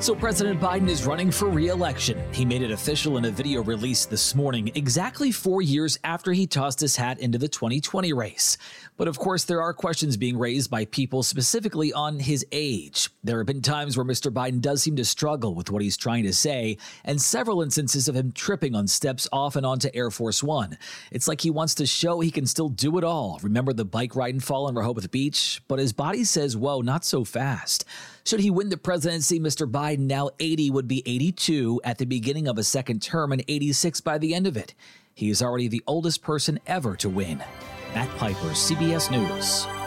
So, President Biden is running for re election. He made it official in a video released this morning, exactly four years after he tossed his hat into the 2020 race. But of course, there are questions being raised by people specifically on his age. There have been times where Mr. Biden does seem to struggle with what he's trying to say, and several instances of him tripping on steps off and onto Air Force One. It's like he wants to show he can still do it all. Remember the bike ride and fall in Rehoboth Beach? But his body says, whoa, not so fast. Should he win the presidency, Mr. Biden, now 80, would be 82 at the beginning of a second term and 86 by the end of it. He is already the oldest person ever to win. Matt Piper, CBS News.